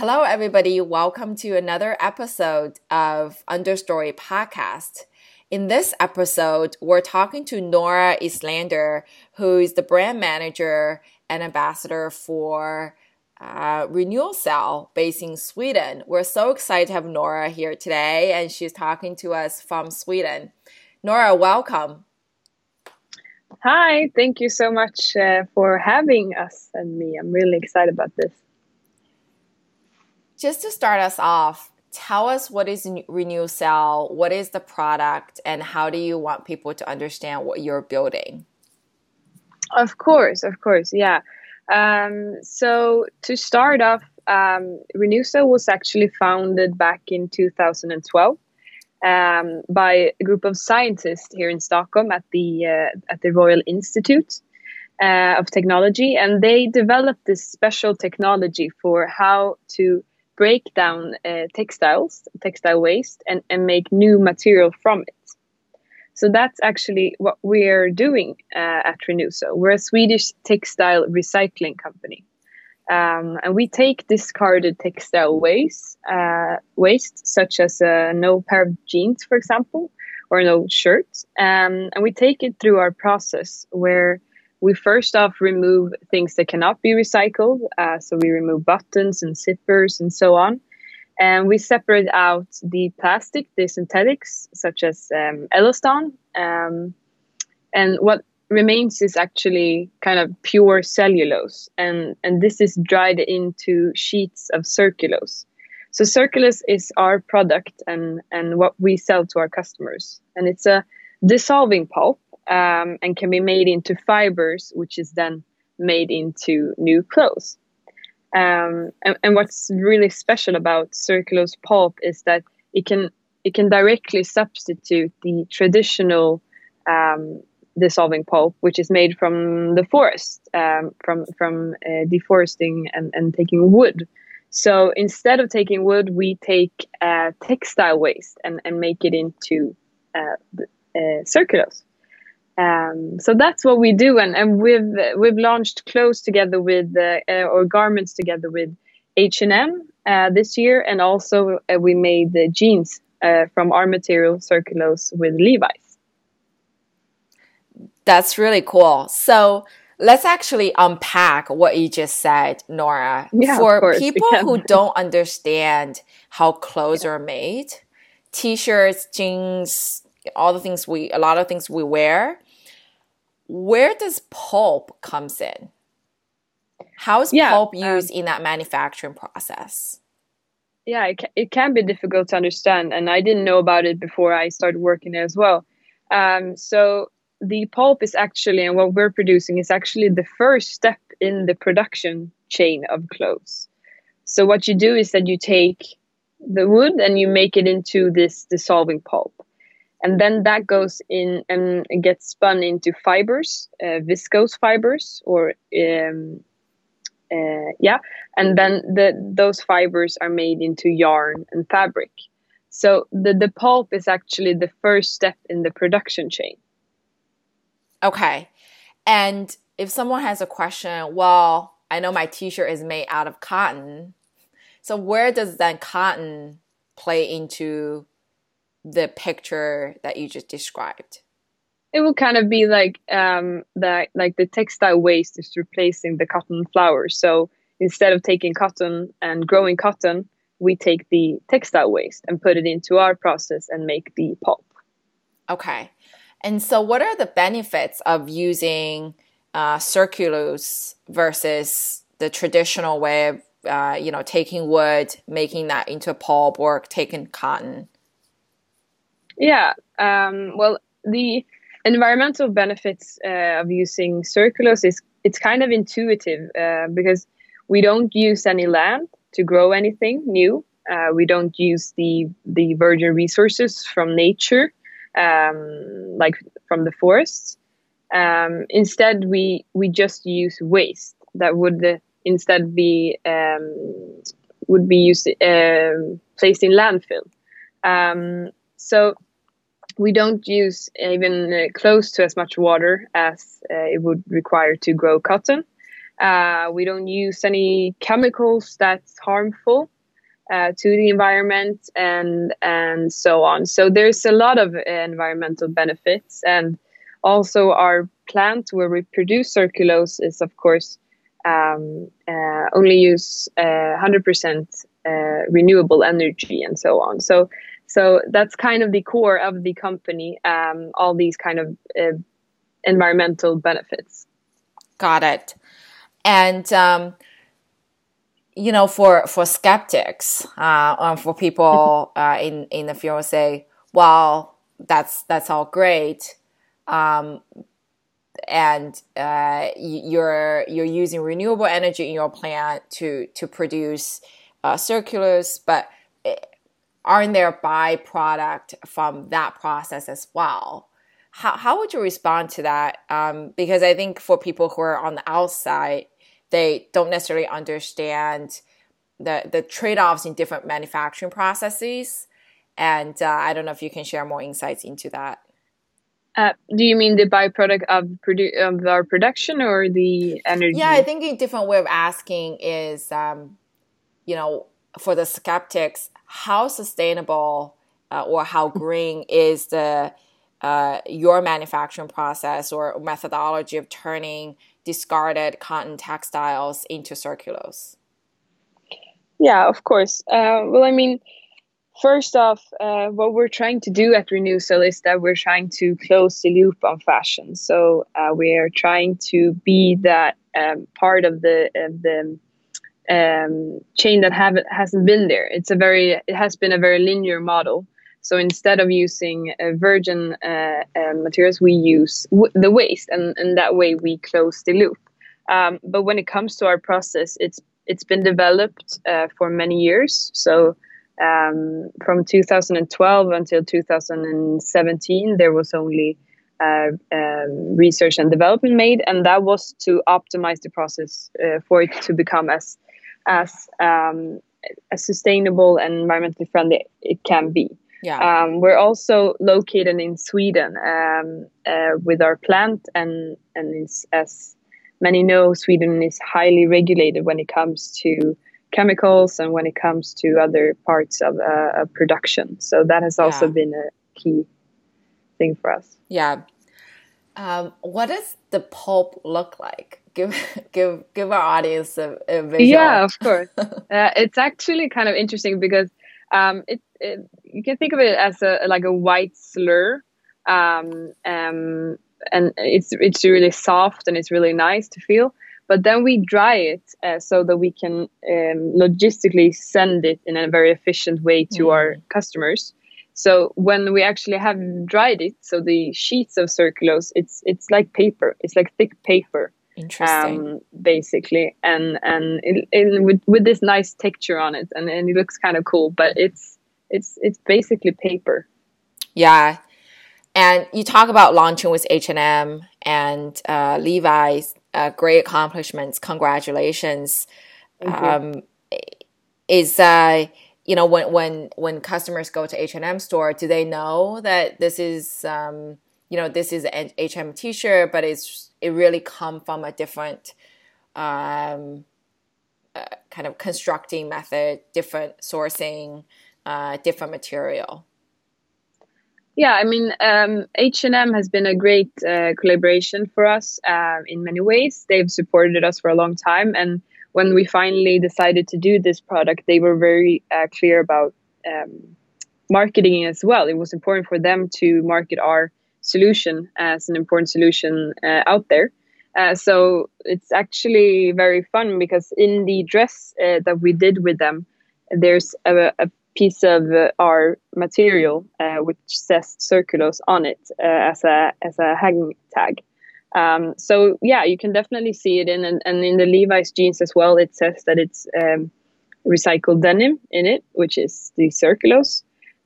Hello, everybody. Welcome to another episode of Understory Podcast. In this episode, we're talking to Nora Eslander, who is the brand manager and ambassador for uh, Renewcell based in Sweden. We're so excited to have Nora here today, and she's talking to us from Sweden. Nora, welcome. Hi, thank you so much uh, for having us and me. I'm really excited about this. Just to start us off, tell us what is Renewcell, what is the product, and how do you want people to understand what you're building? Of course, of course, yeah. Um, so to start off, um, Renewcell was actually founded back in 2012 um, by a group of scientists here in Stockholm at the uh, at the Royal Institute uh, of Technology, and they developed this special technology for how to break down uh, textiles, textile waste, and, and make new material from it. So that's actually what we're doing uh, at Renewcell. We're a Swedish textile recycling company. Um, and we take discarded textile waste, uh, waste such as uh, no pair of jeans, for example, or no shirt, um, and we take it through our process where we first off remove things that cannot be recycled. Uh, so we remove buttons and zippers and so on. And we separate out the plastic, the synthetics, such as um. Um, and what remains is actually kind of pure cellulose. And, and this is dried into sheets of circulose. So circulose is our product and, and what we sell to our customers. And it's a dissolving pulp um, and can be made into fibers, which is then made into new clothes. Um, and, and, what's really special about circulose pulp is that it can it can directly substitute the traditional um, dissolving pulp, which is made from the forest, um, from from uh, deforesting and, and taking wood. So instead of taking wood, we take uh, textile waste and, and make it into uh, uh. Um, so that's what we do, and, and we've we've launched clothes together with uh, uh or garments together with H and M uh, this year, and also uh, we made the jeans uh, from our material circulose with Levi's. That's really cool. So let's actually unpack what you just said, Nora. Yeah, For people who don't understand how clothes are made, t-shirts, jeans, all the things we a lot of things we wear where does pulp comes in? How is yeah, pulp um, used um, in that manufacturing process? Yeah, it, it can be difficult to understand, and I didn't know about it before I started working there as well. Um, so the pulp is actually, and what we're producing is actually the first step in the production chain of clothes. So what you do is that you take the wood and you make it into this dissolving pulp and then that goes in and gets spun into fibers, uh, viscose fibers, or um, uh, yeah, and then the those fibers are made into yarn and fabric. So the the pulp is actually the first step in the production chain. Okay, and if someone has a question, well, I know my T-shirt is made out of cotton, so where does that cotton play into the picture that you just described? It will kind of be like um, that, like the textile waste is replacing the cotton flowers. So instead of taking cotton and growing cotton, we take the textile waste and put it into our process and make the pulp. Okay. And so, what are the benefits of using uh, circulose versus the traditional way of, uh, you know, taking wood, making that into pulp, or taking cotton? Yeah. Um, well, the environmental benefits uh, of using circulose is it's kind of intuitive uh, because we don't use any land to grow anything new. Uh, we don't use the the virgin resources from nature, um, like from the forests. Um, instead, we we just use waste that would uh, instead be um, would be used um, placed in landfill. Um, so we don't use even uh, close to as much water as uh, it would require to grow cotton. Uh, we don't use any chemicals that's harmful uh, to the environment and and so on. So there's a lot of environmental benefits, and also our plant where we produce circulose is of course um, uh, only use uh, hundred percent uh, renewable energy and so on. So so that's kind of the core of the company. Um, all these kind of uh, environmental benefits. Got it. And um, you know, for for skeptics, uh, um, for people uh, in in the field, say, "Well, that's that's all great," um, and uh, you're you're using renewable energy in your plant to to produce uh, circulose, but aren't there byproduct from that process as well? How how would you respond to that? Um, because I think for people who are on the outside, they don't necessarily understand the the trade offs in different manufacturing processes. And uh, I don't know if you can share more insights into that. Uh, do you mean the byproduct of, produ- of our production or the energy? Yeah, I think a different way of asking is, um, you know, for the skeptics, how sustainable uh, or how green is the uh, your manufacturing process or methodology of turning discarded cotton textiles into circulose? Yeah, of course. Uh, well, I mean, first off, uh, what we're trying to do at Renewcell is that we're trying to close the loop on fashion. So uh, we are trying to be that um, part of the of the um, chain that haven't hasn't been there. It's a very it has been a very linear model. So instead of using uh, virgin uh, uh, materials, we use w- the waste, and, and that way we close the loop. Um, but when it comes to our process, it's it's been developed uh, for many years. So um, from 2012 until 2017, there was only uh, um, research and development made, and that was to optimize the process uh, for it to become as as um, as sustainable and environmentally friendly it can be. Yeah. Um, we're also located in Sweden um, uh, with our plant, and and as many know, Sweden is highly regulated when it comes to chemicals and when it comes to other parts of, uh, of production. So that has also yeah. been a key thing for us. Yeah. Um, what does the pulp look like? Give give give our audience a, a visual. Yeah, of course. uh, it's actually kind of interesting because um, it, it, you can think of it as a like a white slur, um, um, and it's it's really soft and it's really nice to feel. But then we dry it uh, so that we can um, logistically send it in a very efficient way to mm. our customers. So when we actually have dried it, so the sheets of circulose, it's it's like paper. It's like thick paper. Interesting. Um, basically, and and it, it, with with this nice texture on it, and, and it looks kind of cool. But it's it's it's basically paper. Yeah, and you talk about launching with H and M and uh, Levi's. Uh, great accomplishments. Congratulations. Um, is uh, you know when when when customers go to H and M store, do they know that this is um, you know this is an H M T-shirt, but it's it really come from a different um, uh, kind of constructing method, different sourcing, uh, different material. Yeah, I mean, H&M has been a great uh, collaboration for us uh, in many ways. They've supported us for a long time, and when we finally decided to do this product, they were very uh, clear about um, marketing as well. It was important for them to market our solution as an important solution uh, out there. Uh, so it's actually very fun because in the dress uh, that we did with them, there's a, a piece of our material uh, which says circulose on it uh, as a as a hang tag. Um, so yeah, you can definitely see it in and, and in the Levi's jeans as well. It says that it's um, recycled denim in it, which is the circulose.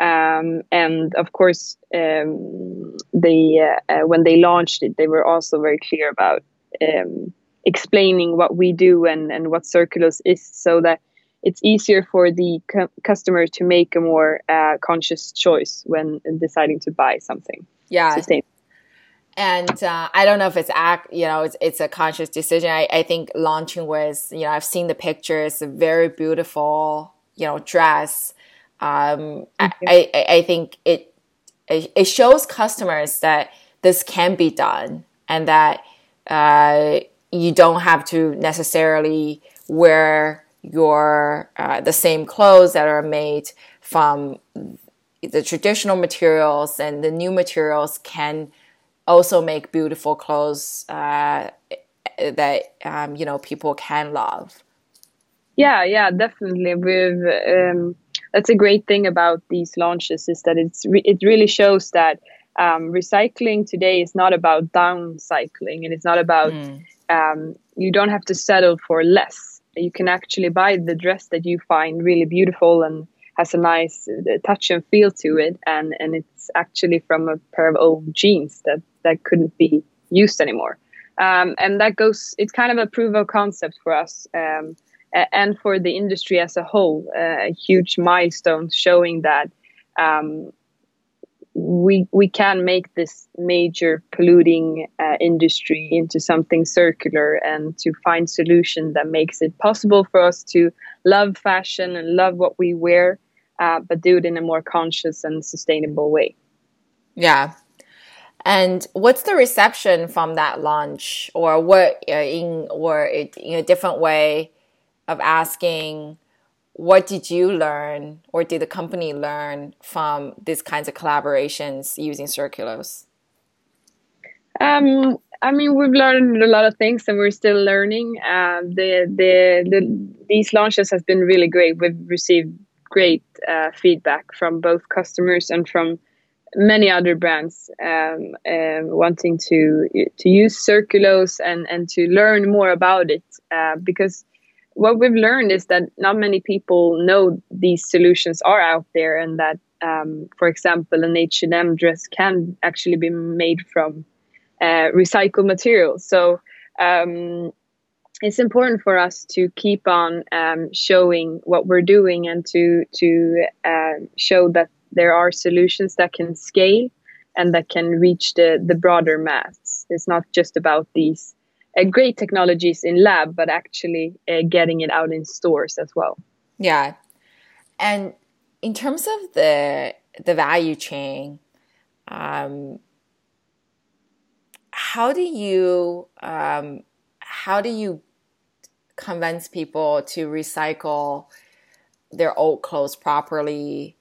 Um, and of course, um, they uh, uh, when they launched it, they were also very clear about um, explaining what we do and, and what Circulose is, so that it's easier for the cu- customer to make a more uh, conscious choice when deciding to buy something. Yeah. And uh, I don't know if it's act, you know, it's, it's a conscious decision. I, I think launching was, you know, I've seen the pictures, a very beautiful, you know, dress. Um, I, I, I think it, it shows customers that this can be done and that uh, you don't have to necessarily wear your uh, the same clothes that are made from the traditional materials and the new materials can also make beautiful clothes uh, that um, you know people can love. Yeah, yeah, definitely. With um, that's a great thing about these launches is that it's re- it really shows that um, recycling today is not about downcycling and it's not about mm. um, you don't have to settle for less. You can actually buy the dress that you find really beautiful and has a nice uh, touch and feel to it, and and it's actually from a pair of old jeans that that couldn't be used anymore. Um, and that goes. It's kind of a proof of concept for us. Um, and for the industry as a whole, uh, a huge milestone showing that um, we we can make this major polluting uh, industry into something circular and to find solution that makes it possible for us to love fashion and love what we wear uh, but do it in a more conscious and sustainable way. Yeah. And what's the reception from that launch, or what uh, in or in a different way of asking, what did you learn, or did the company learn from these kinds of collaborations using Circulose? Um, I mean, we've learned a lot of things, and we're still learning. Uh, the, the the these launches have been really great. We've received great uh, feedback from both customers and from many other brands um, um, wanting to to use Circulose and and to learn more about it uh, because what we've learned is that not many people know these solutions are out there and that um, for example an H&M dress can actually be made from uh, recycled materials so um, it's important for us to keep on um, showing what we're doing and to to uh, show that there are solutions that can scale and that can reach the the broader mass. It's not just about these uh, great technologies in lab, but actually uh, getting it out in stores as well. Yeah, and in terms of the the value chain, um, how do you um, how do you convince people to recycle their old clothes properly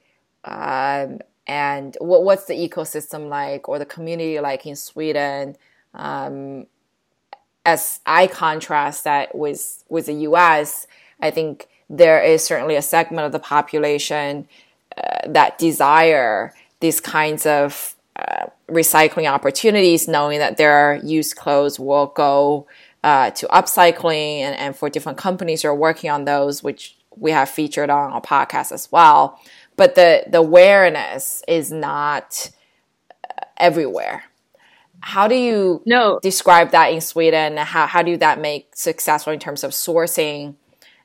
um, and what, what's the ecosystem like or the community like in sweden um, as i contrast that with with the us i think there is certainly a segment of the population uh, that desire these kinds of uh, recycling opportunities knowing that their used clothes will go uh, to upcycling and, and for different companies who are working on those, which we have featured on our podcast as well. But the, the awareness is not uh, everywhere. How do you no. describe that in Sweden? How, how do that make successful in terms of sourcing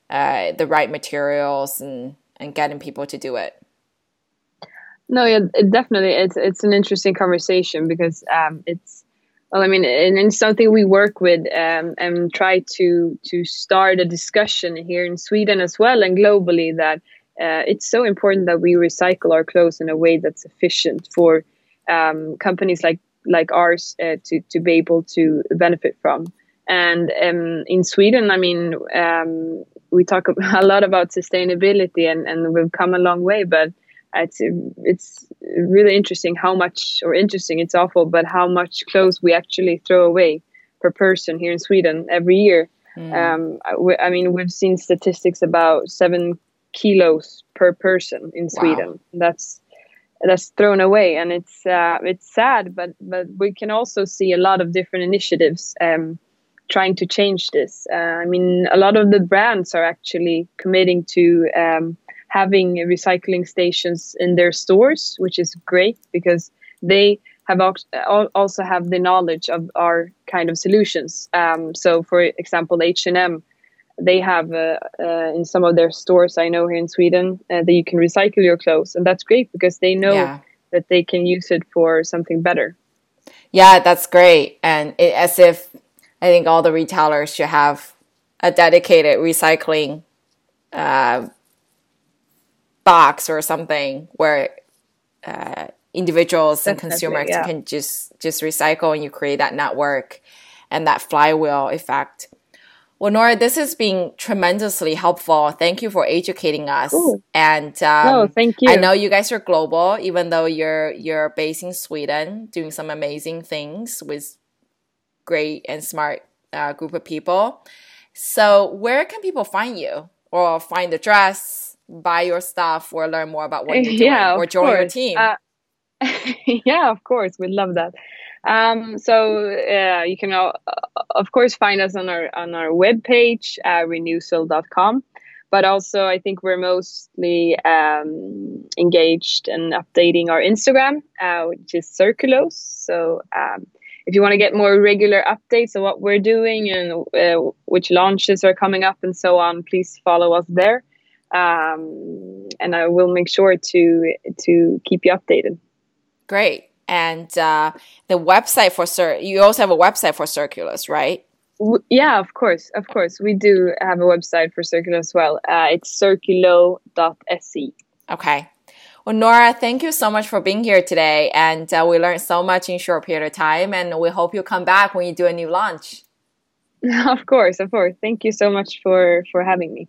uh, the right materials and, and getting people to do it? No, yeah, it definitely. It's it's an interesting conversation because um, it's well, I mean, and it's something we work with um, and try to to start a discussion here in Sweden as well and globally that uh, it's so important that we recycle our clothes in a way that's efficient for um, companies like like ours uh, to to be able to benefit from. And um, in Sweden, I mean, um, we talk a lot about sustainability and, and we've come a long way, but it's it's really interesting how much or interesting it's awful but how much clothes we actually throw away per person here in sweden every year mm. um, I, I, mean we've seen statistics about seven kilos per person in sweden wow. that's that's thrown away and it's uh, it's sad but but we can also see a lot of different initiatives um, trying to change this uh, i mean a lot of the brands are actually committing to um, having recycling stations in their stores, which is great because they have also have the knowledge of our kind of solutions. Um, so, for example, H and M, they have uh, uh, in some of their stores I know here in Sweden uh, that you can recycle your clothes, and that's great because they know yeah. that they can use it for something better. Yeah, that's great. And it, as if I think all the retailers should have a dedicated recycling uh, box or something where uh, individuals and consumers yeah. can just just recycle and you create that network and that flywheel effect. Well, Nora, this has been tremendously helpful. Thank you for educating us. Cool. And um, no, thank you. I know you guys are global, even though you're you're based in Sweden, doing some amazing things with great and smart uh, group of people. So, where can people find you, or find the dress, buy your stuff, or learn more about what you're doing, yeah, or join course. your team? Uh, yeah, of course, we'd love that. Um, so uh, you can, uh, of course, find us on our on our webpage, uh, renewcell.com. But also, I think we're mostly um, engaged in updating our Instagram, uh, which is Circulose. So um, if you want to get more regular updates of what we're doing and uh, which launches are coming up and so on, please follow us there. Um, and I will make sure to to keep you updated. Great. And uh, the website for Cir, you also have a website for Circulose, right? yeah, of course, of course, we do have a website for Circulose as well. Uh, it's circulo.se. Okay. Well, Nora, thank you so much for being here today, and uh, we learned so much in short period of time, and we hope you come back when you do a new launch. Of course, of course. Thank you so much for for having me.